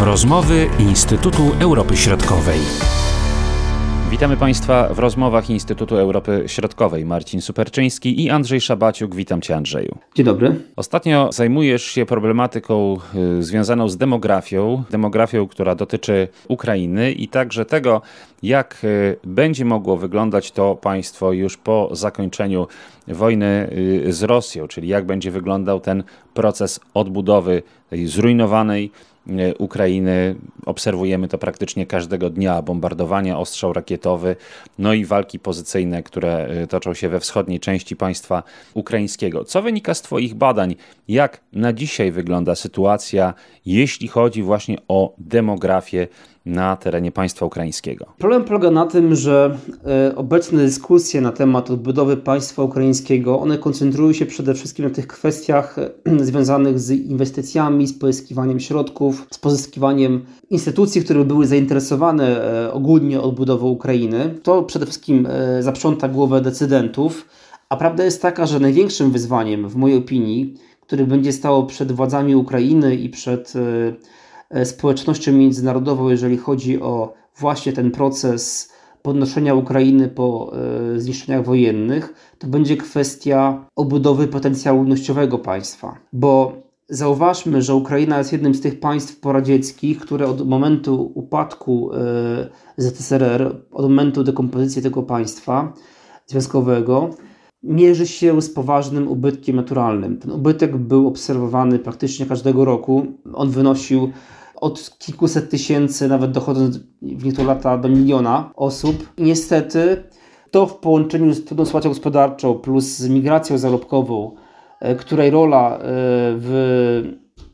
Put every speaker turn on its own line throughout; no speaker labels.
Rozmowy Instytutu Europy Środkowej. Witamy Państwa w rozmowach Instytutu Europy Środkowej. Marcin Superczyński i Andrzej Szabaciuk. Witam Cię, Andrzeju.
Dzień dobry.
Ostatnio zajmujesz się problematyką y, związaną z demografią, demografią, która dotyczy Ukrainy i także tego, jak y, będzie mogło wyglądać to państwo już po zakończeniu wojny y, z Rosją, czyli jak będzie wyglądał ten proces odbudowy tej zrujnowanej Ukrainy. Obserwujemy to praktycznie każdego dnia: bombardowania, ostrzał rakietowy, no i walki pozycyjne, które e, toczą się we wschodniej części państwa ukraińskiego. Co wynika z Twoich badań? Jak na dzisiaj wygląda sytuacja, jeśli chodzi właśnie o demografię na terenie państwa ukraińskiego.
Problem polega na tym, że e, obecne dyskusje na temat odbudowy państwa ukraińskiego, one koncentrują się przede wszystkim na tych kwestiach e, związanych z inwestycjami, z pozyskiwaniem środków, z pozyskiwaniem instytucji, które były zainteresowane e, ogólnie odbudową Ukrainy. To przede wszystkim zaprząta głowę decydentów, a prawda jest taka, że największym wyzwaniem, w mojej opinii, który będzie stało przed władzami Ukrainy i przed społecznością międzynarodową, jeżeli chodzi o właśnie ten proces podnoszenia Ukrainy po e, zniszczeniach wojennych, to będzie kwestia obudowy potencjału ludnościowego państwa. Bo zauważmy, że Ukraina jest jednym z tych państw poradzieckich, które od momentu upadku e, ZSRR, od momentu dekompozycji tego państwa związkowego, mierzy się z poważnym ubytkiem naturalnym. Ten ubytek był obserwowany praktycznie każdego roku. On wynosił od kilkuset tysięcy, nawet dochodząc w niektóre lata do miliona osób. I niestety to w połączeniu z trudną sytuacją gospodarczą plus z migracją zarobkową, e, której rola e, w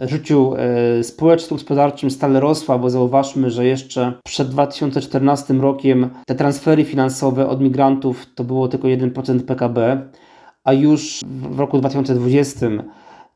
życiu e, społeczno-gospodarczym stale rosła, bo zauważmy, że jeszcze przed 2014 rokiem te transfery finansowe od migrantów to było tylko 1% PKB, a już w roku 2020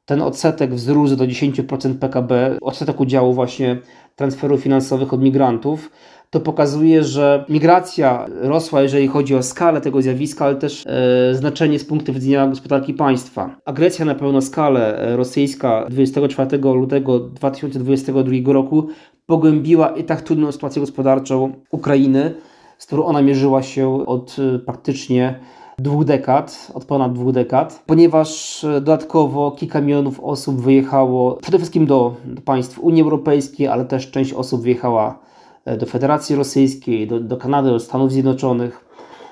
ten odsetek wzrósł do 10% PKB, odsetek udziału właśnie transferów finansowych od migrantów, to pokazuje, że migracja rosła, jeżeli chodzi o skalę tego zjawiska, ale też e, znaczenie z punktu widzenia gospodarki państwa. Agresja na pełną skalę e, rosyjska 24 lutego 2022 roku pogłębiła i tak trudną sytuację gospodarczą Ukrainy, z którą ona mierzyła się od e, praktycznie dwóch dekad, od ponad dwóch dekad, ponieważ e, dodatkowo kilka milionów osób wyjechało przede wszystkim do, do państw Unii Europejskiej, ale też część osób wyjechała e, do Federacji Rosyjskiej, do, do Kanady, do Stanów Zjednoczonych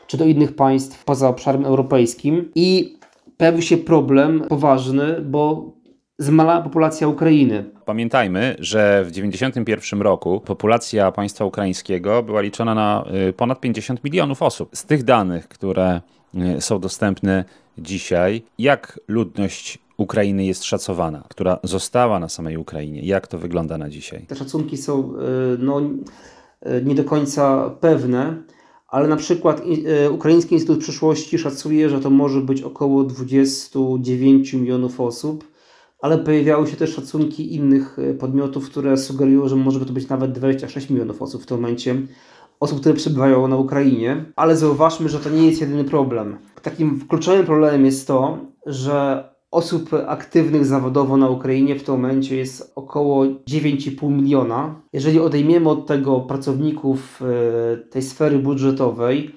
czy do innych państw poza obszarem europejskim. I pojawił się problem poważny, bo zmalała populacja Ukrainy.
Pamiętajmy, że w 1991 roku populacja państwa ukraińskiego była liczona na y, ponad 50 milionów osób. Z tych danych, które są dostępne dzisiaj, jak ludność Ukrainy jest szacowana, która została na samej Ukrainie? Jak to wygląda na dzisiaj?
Te szacunki są y, no, nie do końca pewne, ale na przykład Ukraiński Instytut Przyszłości szacuje, że to może być około 29 milionów osób ale pojawiały się też szacunki innych e, podmiotów, które sugerują, że może to być nawet 26 milionów osób w tym momencie, osób, które przebywają na Ukrainie. Ale zauważmy, że to nie jest jedyny problem. Takim kluczowym problemem jest to, że osób aktywnych zawodowo na Ukrainie w tym momencie jest około 9,5 miliona. Jeżeli odejmiemy od tego pracowników e, tej sfery budżetowej,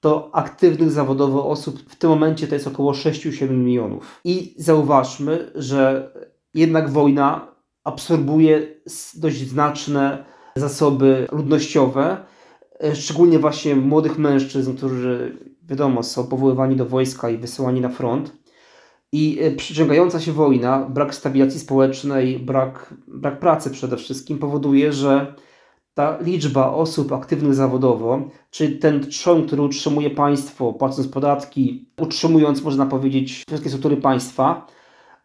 to aktywnych zawodowo osób w tym momencie to jest około 6-7 milionów. I zauważmy, że jednak wojna absorbuje dość znaczne zasoby ludnościowe, szczególnie właśnie młodych mężczyzn, którzy wiadomo są powoływani do wojska i wysyłani na front. I e, przyciągająca się wojna, brak stabilizacji społecznej, brak, brak pracy przede wszystkim powoduje, że ta liczba osób aktywnych zawodowo, czy ten trzon, który utrzymuje państwo, płacąc podatki, utrzymując, można powiedzieć, wszystkie struktury państwa,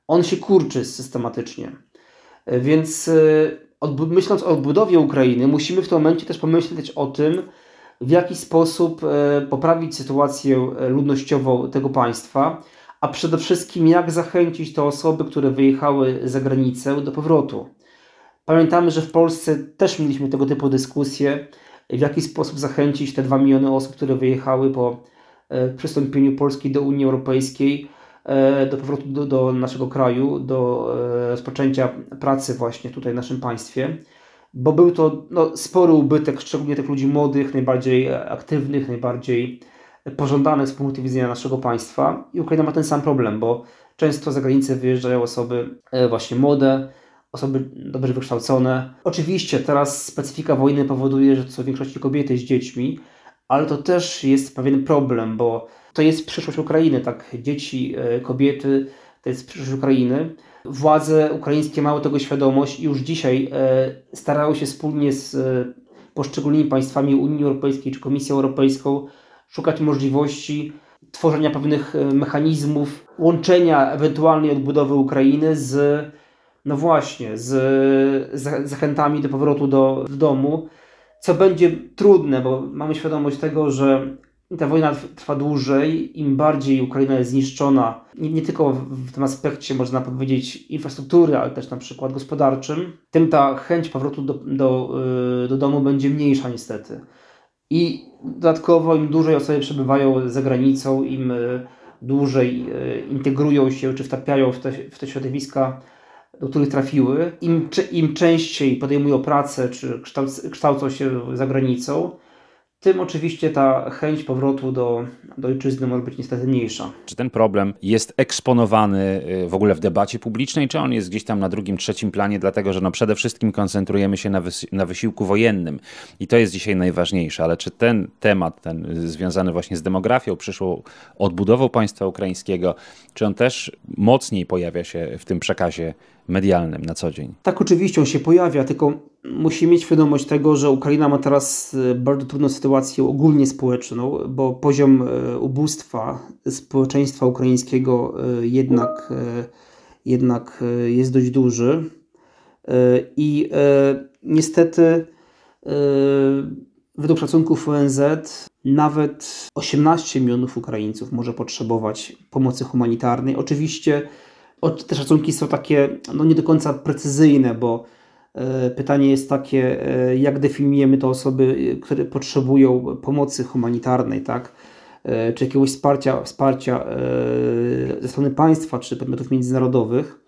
on się kurczy systematycznie. Więc e, myśląc o odbudowie Ukrainy, musimy w tym momencie też pomyśleć o tym, w jaki sposób e, poprawić sytuację e, ludnościową tego państwa, a przede wszystkim jak zachęcić te osoby, które wyjechały za granicę do powrotu. Pamiętamy, że w Polsce też mieliśmy tego typu dyskusje, w jaki sposób zachęcić te 2 miliony osób, które wyjechały po e, przystąpieniu Polski do Unii Europejskiej, do powrotu do, do naszego kraju, do e, rozpoczęcia pracy właśnie tutaj w naszym państwie. bo był to no, spory ubytek, szczególnie tych ludzi młodych, najbardziej aktywnych, najbardziej pożądanych z punktu widzenia naszego państwa. I Ukraina ma ten sam problem, bo często za granicę wyjeżdżają osoby e, właśnie młode, osoby dobrze wykształcone. Oczywiście teraz specyfika wojny powoduje, że to są większości kobiety z dziećmi, ale to też jest pewien problem, bo to jest przyszłość Ukrainy, tak? Dzieci, e, kobiety to jest przyszłość Ukrainy. Władze ukraińskie mają tego świadomość i już dzisiaj e, starały się wspólnie z poszczególnymi państwami Unii Europejskiej czy Komisją Europejską szukać możliwości tworzenia pewnych e, mechanizmów, łączenia ewentualnej odbudowy Ukrainy z, no właśnie, z zachętami do powrotu do, do domu, co będzie trudne, bo mamy świadomość tego, że ta wojna trwa dłużej, im bardziej Ukraina jest zniszczona, nie, nie, tylko w tym aspekcie, można powiedzieć, infrastruktury, ale też na przykład gospodarczym, tym ta chęć powrotu do, do, e, do domu będzie mniejsza niestety. I dodatkowo im dłużej osoby przebywają za granicą, im e, dłużej e, integrują się czy wtapiają w te, w te środowiska, do których trafiły, im, im częściej podejmują pracę czy kształcą się za granicą, tym oczywiście ta chęć powrotu do, do ojczyzny może być niestety mniejsza.
Czy ten problem jest eksponowany y, w ogóle w debacie publicznej, czy on jest gdzieś tam na drugim, trzecim planie, dlatego że no przede wszystkim koncentrujemy się na, na wysiłku wojennym i to jest dzisiaj najważniejsze, ale czy ten temat, ten związany właśnie z demografią, przyszłą odbudową państwa ukraińskiego, czy on też mocniej pojawia się w tym przekazie medialnym na co dzień.
Tak, oczywiście on się pojawia, tylko musimy mieć świadomość tego, że Ukraina ma teraz e, bardzo trudną sytuację ogólnie społeczną, bo poziom e, ubóstwa społeczeństwa ukraińskiego e, jednak, jednak jest dość duży. I niestety według szacunków ONZ nawet 18 milionów Ukraińców może potrzebować pomocy humanitarnej. Oczywiście te szacunki są takie no nie do końca precyzyjne, bo e, pytanie jest takie, e, jak definiujemy te osoby, które potrzebują pomocy humanitarnej, tak? E, czy jakiegoś wsparcia, wsparcia ze strony państwa, czy podmiotów międzynarodowych.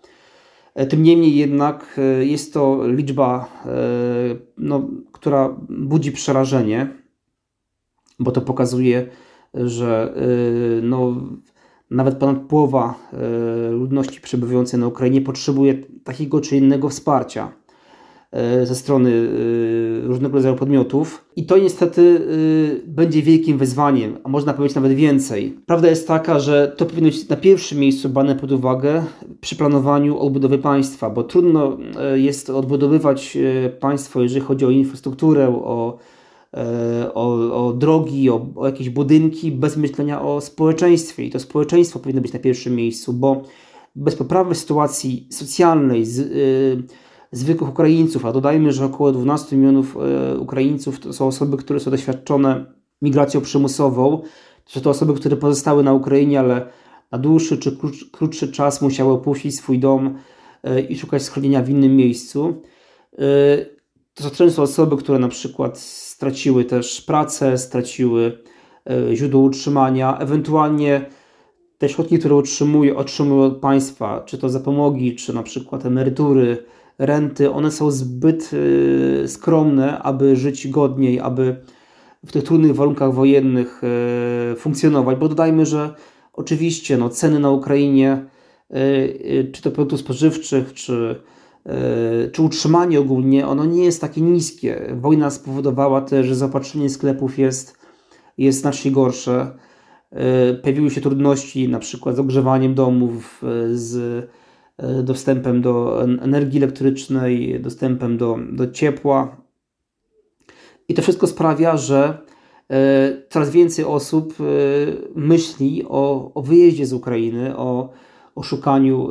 Tym niemniej jednak jest to liczba, no, która budzi przerażenie, bo to pokazuje, że no, nawet ponad połowa e, ludności przebywającej na Ukrainie potrzebuje takiego czy innego wsparcia e, ze strony e, różnego rodzaju podmiotów. I to niestety będzie wielkim wyzwaniem, a można powiedzieć nawet więcej. Prawda jest taka, że to powinno być na pierwszym miejscu brane pod uwagę przy planowaniu odbudowy państwa, bo trudno jest odbudowywać państwo, jeżeli chodzi o infrastrukturę, o o, o drogi, o, o, jakieś budynki, bez myślenia o społeczeństwie. I to społeczeństwo powinno być na pierwszym miejscu, bo bez poprawy sytuacji socjalnej z, y, zwykłych Ukraińców, a dodajmy, że około 12 milionów y, Ukraińców to są osoby, które są doświadczone migracją przymusową, to to osoby, które pozostały na Ukrainie, ale na dłuższy czy krótszy czas musiały opuścić swój dom i szukać schronienia w innym miejscu. To są często osoby, które na przykład straciły też pracę, straciły e, źródło utrzymania, ewentualnie te środki, które otrzymują, otrzymują od państwa, czy to zapomogi, czy na przykład emerytury, renty, one są zbyt e, skromne, aby żyć godniej, aby w tych trudnych warunkach wojennych e, funkcjonować, bo dodajmy, że oczywiście no, ceny na Ukrainie, czy to produktów spożywczych, czy czy utrzymanie ogólnie, ono nie jest takie niskie. Wojna spowodowała też, że zaopatrzenie sklepów jest, jest znacznie gorsze. E, pojawiły się trudności na przykład z ogrzewaniem domów, e, z dostępem do energii elektrycznej, dostępem do, do ciepła. I to wszystko sprawia, że coraz więcej osób myśli o, o wyjeździe z Ukrainy, o o szukaniu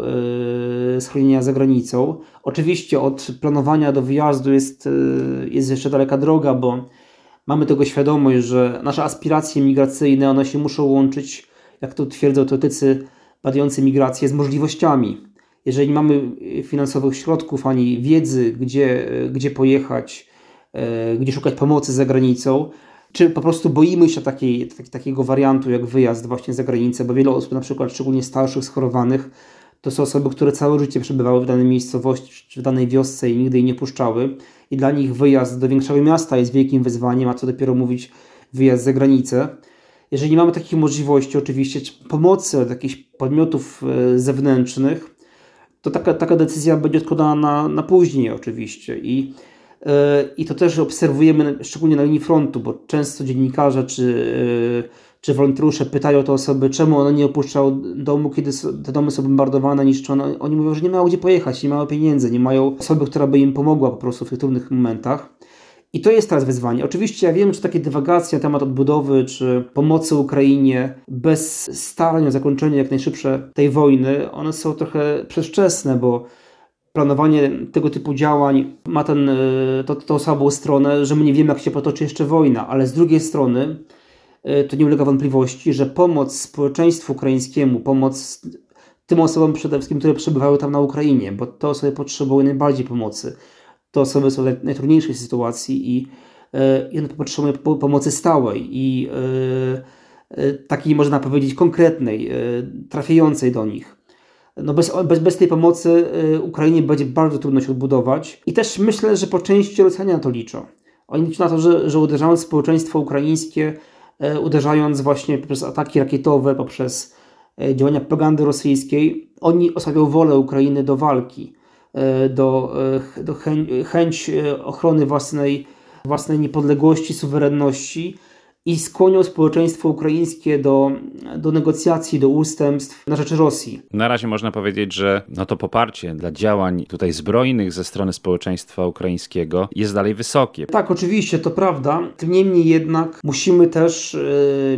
e, schronienia za granicą. Oczywiście od planowania do wyjazdu jest, e, jest jeszcze daleka droga, bo mamy tego świadomość, że nasze aspiracje migracyjne one się muszą łączyć, jak to twierdzą teoretycy badający migrację, z możliwościami. Jeżeli nie mamy finansowych środków ani wiedzy, gdzie, gdzie pojechać, e, gdzie szukać pomocy za granicą, czy po prostu boimy się takiej, tak, takiego wariantu jak wyjazd właśnie za granicę, bo wiele osób, na przykład szczególnie starszych, schorowanych, To są osoby, które całe życie przebywały w danej miejscowości w danej wiosce i nigdy jej nie puszczały. I dla nich wyjazd do większego miasta jest wielkim wyzwaniem, a co dopiero mówić wyjazd za granicę. Jeżeli nie mamy takich możliwości, oczywiście pomocy od jakichś podmiotów e, zewnętrznych, to taka, taka decyzja będzie odkładana na, na później oczywiście. I, I to też obserwujemy szczególnie na linii frontu, bo często dziennikarze czy, yy, czy wolontariusze pytają te osoby, czemu one nie opuszczają domu, kiedy te domy są bombardowane, niszczone. Oni mówią, że nie mają gdzie pojechać, nie mają pieniędzy, nie mają osoby, która by im pomogła po prostu w tych trudnych momentach. I to jest teraz wyzwanie. Oczywiście ja wiem, że takie dywagacje na temat odbudowy czy pomocy Ukrainie bez starań o zakończenie jak najszybsze tej wojny, one są trochę przedwczesne, bo planowanie tego typu działań ma ten, e, to, tą słabą stronę, że my nie wiemy, jak się potoczy jeszcze wojna, ale z drugiej strony e, to nie ulega wątpliwości, że pomoc społeczeństwu ukraińskiemu, pomoc tym osobom przede wszystkim, które przebywały tam na Ukrainie, bo te osoby potrzebują najbardziej pomocy te osoby są w najtrudniejszej sytuacji i, e, i one potrzebują pomocy stałej i takiej, można powiedzieć, konkretnej, trafiającej do nich. No bez, bez, bez tej pomocy Ukrainie będzie bardzo trudno się odbudować. I też myślę, że po części Rosjanie na to liczą. Oni liczą na to, że, że uderzając w społeczeństwo ukraińskie, uderzając właśnie poprzez ataki rakietowe, poprzez działania propagandy rosyjskiej, oni osłabią wolę Ukrainy do walki. Do, do chęć ochrony własnej, własnej niepodległości, suwerenności i skłonią społeczeństwo ukraińskie do, do negocjacji, do ustępstw na rzecz Rosji.
Na razie można powiedzieć, że no to poparcie dla działań tutaj zbrojnych ze strony społeczeństwa ukraińskiego jest dalej wysokie.
Tak, oczywiście, to prawda. Tym niemniej jednak musimy też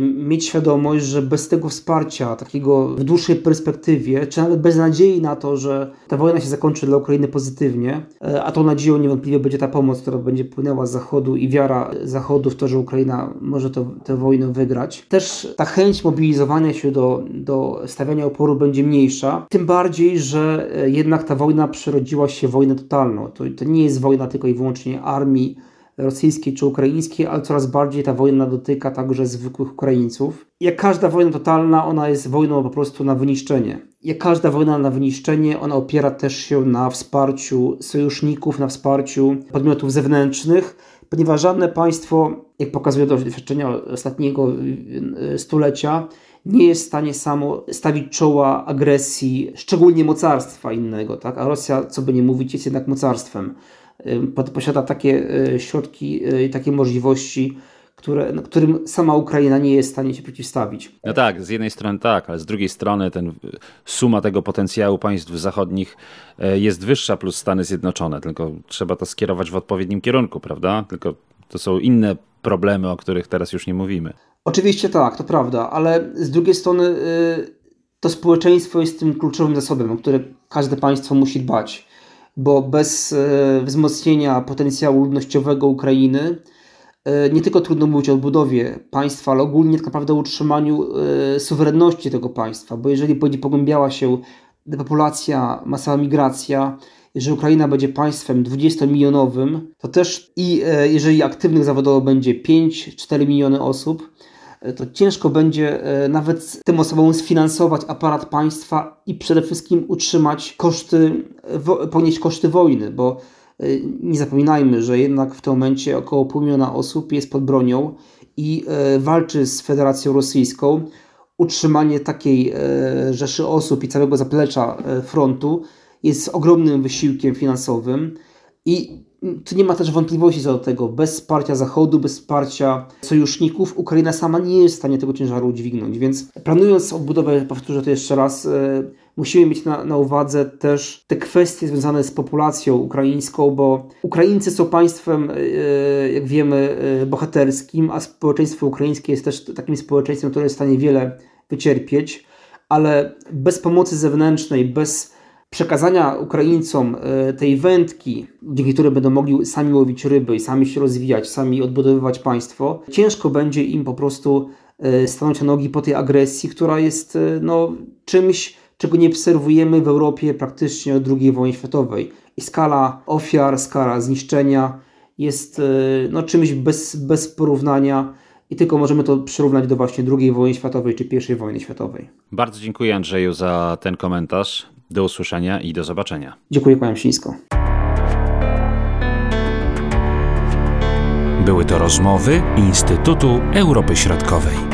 yy, mieć świadomość, że bez tego wsparcia, takiego w dłuższej perspektywie, czy nawet bez nadziei na to, że ta wojna się zakończy dla Ukrainy pozytywnie, yy, a tą nadzieją niewątpliwie będzie ta pomoc, która będzie płynęła z Zachodu i wiara Zachodu w to, że Ukraina może to tę wojnę wygrać. Też ta chęć mobilizowania się do, do stawiania oporu będzie mniejsza. Tym bardziej, że e, jednak ta wojna przerodziła się w wojnę totalną. To, to nie jest wojna tylko i wyłącznie armii rosyjskiej czy ukraińskiej, ale coraz bardziej ta wojna dotyka także zwykłych Ukraińców. Jak każda wojna totalna, ona jest wojną po prostu na wyniszczenie. Jak każda wojna na wyniszczenie, ona opiera też się na wsparciu sojuszników, na wsparciu podmiotów zewnętrznych, ponieważ żadne państwo, jak pokazuje doświadczenia ostatniego y, stulecia, nie jest w stanie samo stawić czoła agresji, szczególnie mocarstwa innego. Tak? A Rosja, co by nie mówić, jest jednak mocarstwem. Posiada takie y, środki y, i takie możliwości, które, którym sama Ukraina nie jest w stanie się przeciwstawić.
No tak, z jednej strony tak, ale z drugiej strony ten suma tego potencjału państw zachodnich jest wyższa plus Stany Zjednoczone, tylko trzeba to skierować w odpowiednim kierunku, prawda? Tylko to są inne problemy, o których teraz już nie mówimy.
Oczywiście tak, to prawda, ale z drugiej strony y, to społeczeństwo jest tym kluczowym zasobem, o które każde państwo musi dbać, bo bez y, wzmocnienia potencjału ludnościowego Ukrainy E, nie tylko trudno mówić o odbudowie państwa, ale ogólnie tak naprawdę o utrzymaniu suwerenności tego państwa, bo jeżeli będzie pogłębiała się depopulacja, masowa migracja, jeżeli Ukraina będzie państwem 20-milionowym, to też i e, jeżeli aktywnych zawodowo będzie 5-4 miliony osób, to ciężko będzie nawet tym osobom sfinansować aparat państwa i przede wszystkim utrzymać koszty, ponieść koszty wojny, bo nie zapominajmy, że jednak w tym momencie około pół miliona osób jest pod bronią i walczy z Federacją Rosyjską. Utrzymanie takiej rzeszy osób i całego zaplecza frontu jest ogromnym wysiłkiem finansowym i tu nie ma też wątpliwości co do tego. Bez wsparcia Zachodu, bez wsparcia sojuszników, Ukraina sama nie jest w stanie tego ciężaru udźwignąć. Więc planując odbudowę, powtórzę to jeszcze raz, musimy mieć na, na uwadze też te kwestie związane z populacją ukraińską, bo Ukraińcy są państwem, e, jak wiemy, e, bohaterskim, a społeczeństwo ukraińskie jest też takim społeczeństwem, które jest w stanie wiele wycierpieć, ale bez pomocy zewnętrznej, bez przekazania Ukraińcom e, tej wędki, dzięki której będą mogli sami łowić ryby i sami się rozwijać, sami odbudowywać państwo, ciężko będzie im po prostu stanąć na nogi po tej agresji, która jest no, czymś, czego nie obserwujemy w Europie praktycznie od II wojny światowej. I skala ofiar, skala zniszczenia jest e, no, czymś bez, bez porównania i tylko możemy to przyrównać do właśnie II wojny światowej czy I wojny światowej.
Bardzo dziękuję Andrzeju za ten komentarz.
Do usłyszenia i do zobaczenia.
Dziękuję, kłaniam się nisko.
Były to rozmowy Instytutu Europy Środkowej.